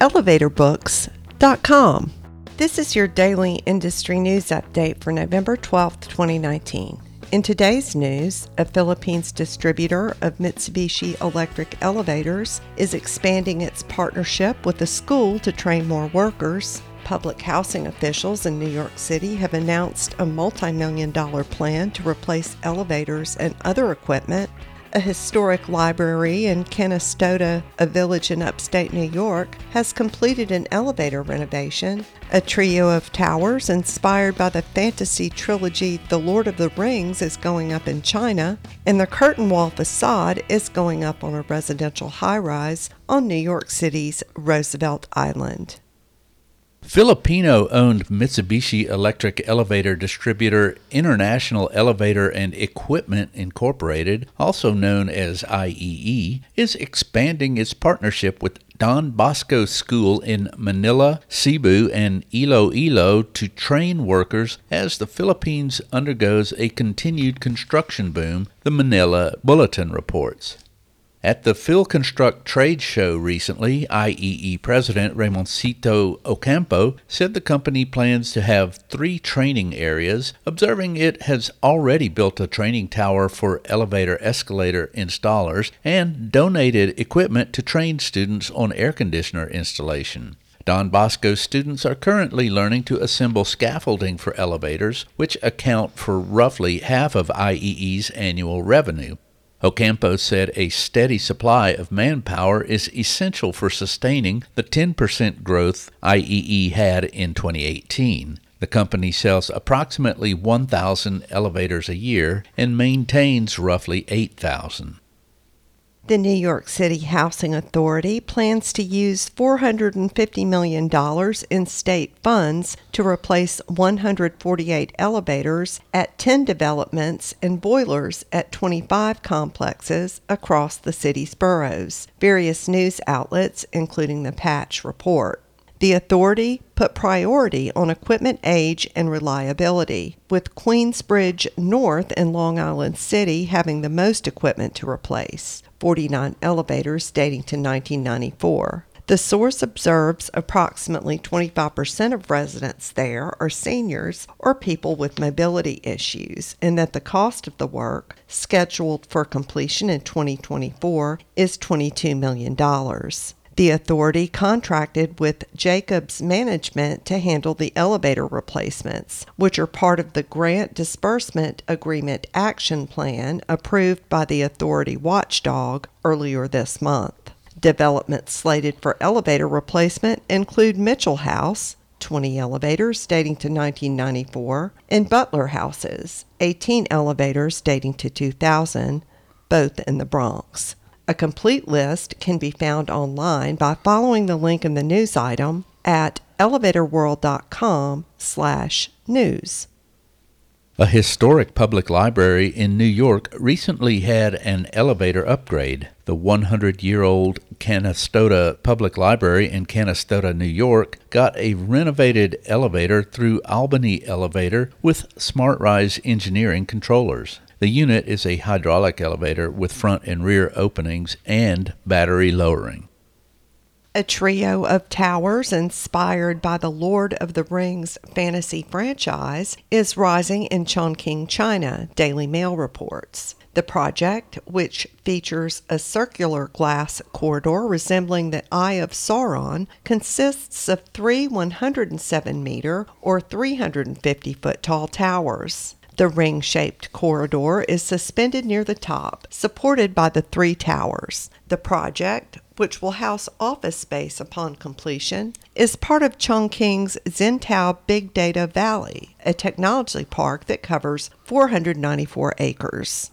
elevatorbooks.com. This is your daily industry news update for November 12, 2019. In today's news, a Philippines distributor of Mitsubishi electric elevators is expanding its partnership with a school to train more workers. Public housing officials in New York City have announced a multi million dollar plan to replace elevators and other equipment a historic library in Canastota, a village in upstate New York, has completed an elevator renovation. A trio of towers inspired by the fantasy trilogy The Lord of the Rings is going up in China, and the curtain wall facade is going up on a residential high rise on New York City's Roosevelt Island. Filipino owned Mitsubishi electric elevator distributor International Elevator and Equipment Incorporated, also known as IEE, is expanding its partnership with Don Bosco School in Manila, Cebu, and Iloilo to train workers as the Philippines undergoes a continued construction boom, the Manila Bulletin reports. At the PhilConstruct trade show recently, IEE President Ramoncito Ocampo said the company plans to have three training areas, observing it has already built a training tower for elevator escalator installers and donated equipment to train students on air conditioner installation. Don Bosco students are currently learning to assemble scaffolding for elevators, which account for roughly half of IEE's annual revenue. Ocampo said a steady supply of manpower is essential for sustaining the 10% growth IEE had in 2018. The company sells approximately 1,000 elevators a year and maintains roughly 8,000. The New York City Housing Authority plans to use $450 million in state funds to replace 148 elevators at 10 developments and boilers at 25 complexes across the city's boroughs, various news outlets, including the Patch report. The authority put priority on equipment age and reliability, with Queensbridge North and Long Island City having the most equipment to replace 49 elevators dating to 1994. The source observes approximately 25% of residents there are seniors or people with mobility issues, and that the cost of the work, scheduled for completion in 2024, is $22 million. The authority contracted with Jacobs Management to handle the elevator replacements, which are part of the Grant Disbursement Agreement Action Plan approved by the authority watchdog earlier this month. Developments slated for elevator replacement include Mitchel House, 20 elevators dating to 1994, and Butler Houses, 18 elevators dating to 2000, both in the Bronx. A complete list can be found online by following the link in the news item at elevatorworld.com slash news. A historic public library in New York recently had an elevator upgrade. The 100 year old Canastota Public Library in Canastota, New York, got a renovated elevator through Albany Elevator with SmartRise engineering controllers. The unit is a hydraulic elevator with front and rear openings and battery lowering. A trio of towers inspired by the Lord of the Rings fantasy franchise is rising in Chongqing, China, Daily Mail reports. The project, which features a circular glass corridor resembling the Eye of Sauron, consists of three 107 meter or 350 foot tall towers. The ring shaped corridor is suspended near the top, supported by the three towers. The project, which will house office space upon completion, is part of Chongqing's Zhentao Big Data Valley, a technology park that covers 494 acres.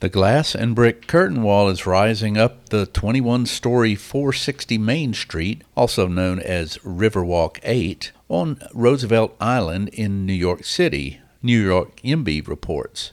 The glass and brick curtain wall is rising up the 21 story 460 Main Street, also known as Riverwalk 8, on Roosevelt Island in New York City, New York YIMBY reports.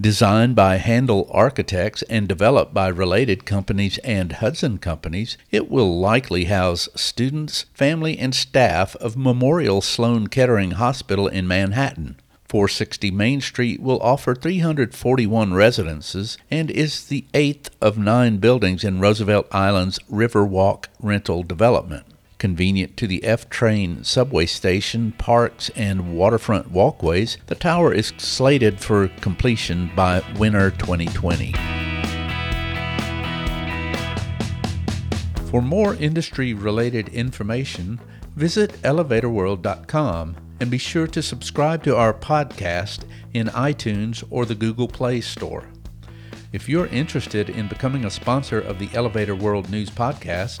Designed by Handel Architects and developed by related companies and Hudson Companies, it will likely house students, family, and staff of Memorial Sloan Kettering Hospital in Manhattan. 460 Main Street will offer 341 residences and is the eighth of nine buildings in Roosevelt Island's Riverwalk rental development. Convenient to the F train subway station, parks, and waterfront walkways, the tower is slated for completion by winter 2020. For more industry related information, visit elevatorworld.com and be sure to subscribe to our podcast in iTunes or the Google Play Store. If you're interested in becoming a sponsor of the Elevator World News Podcast,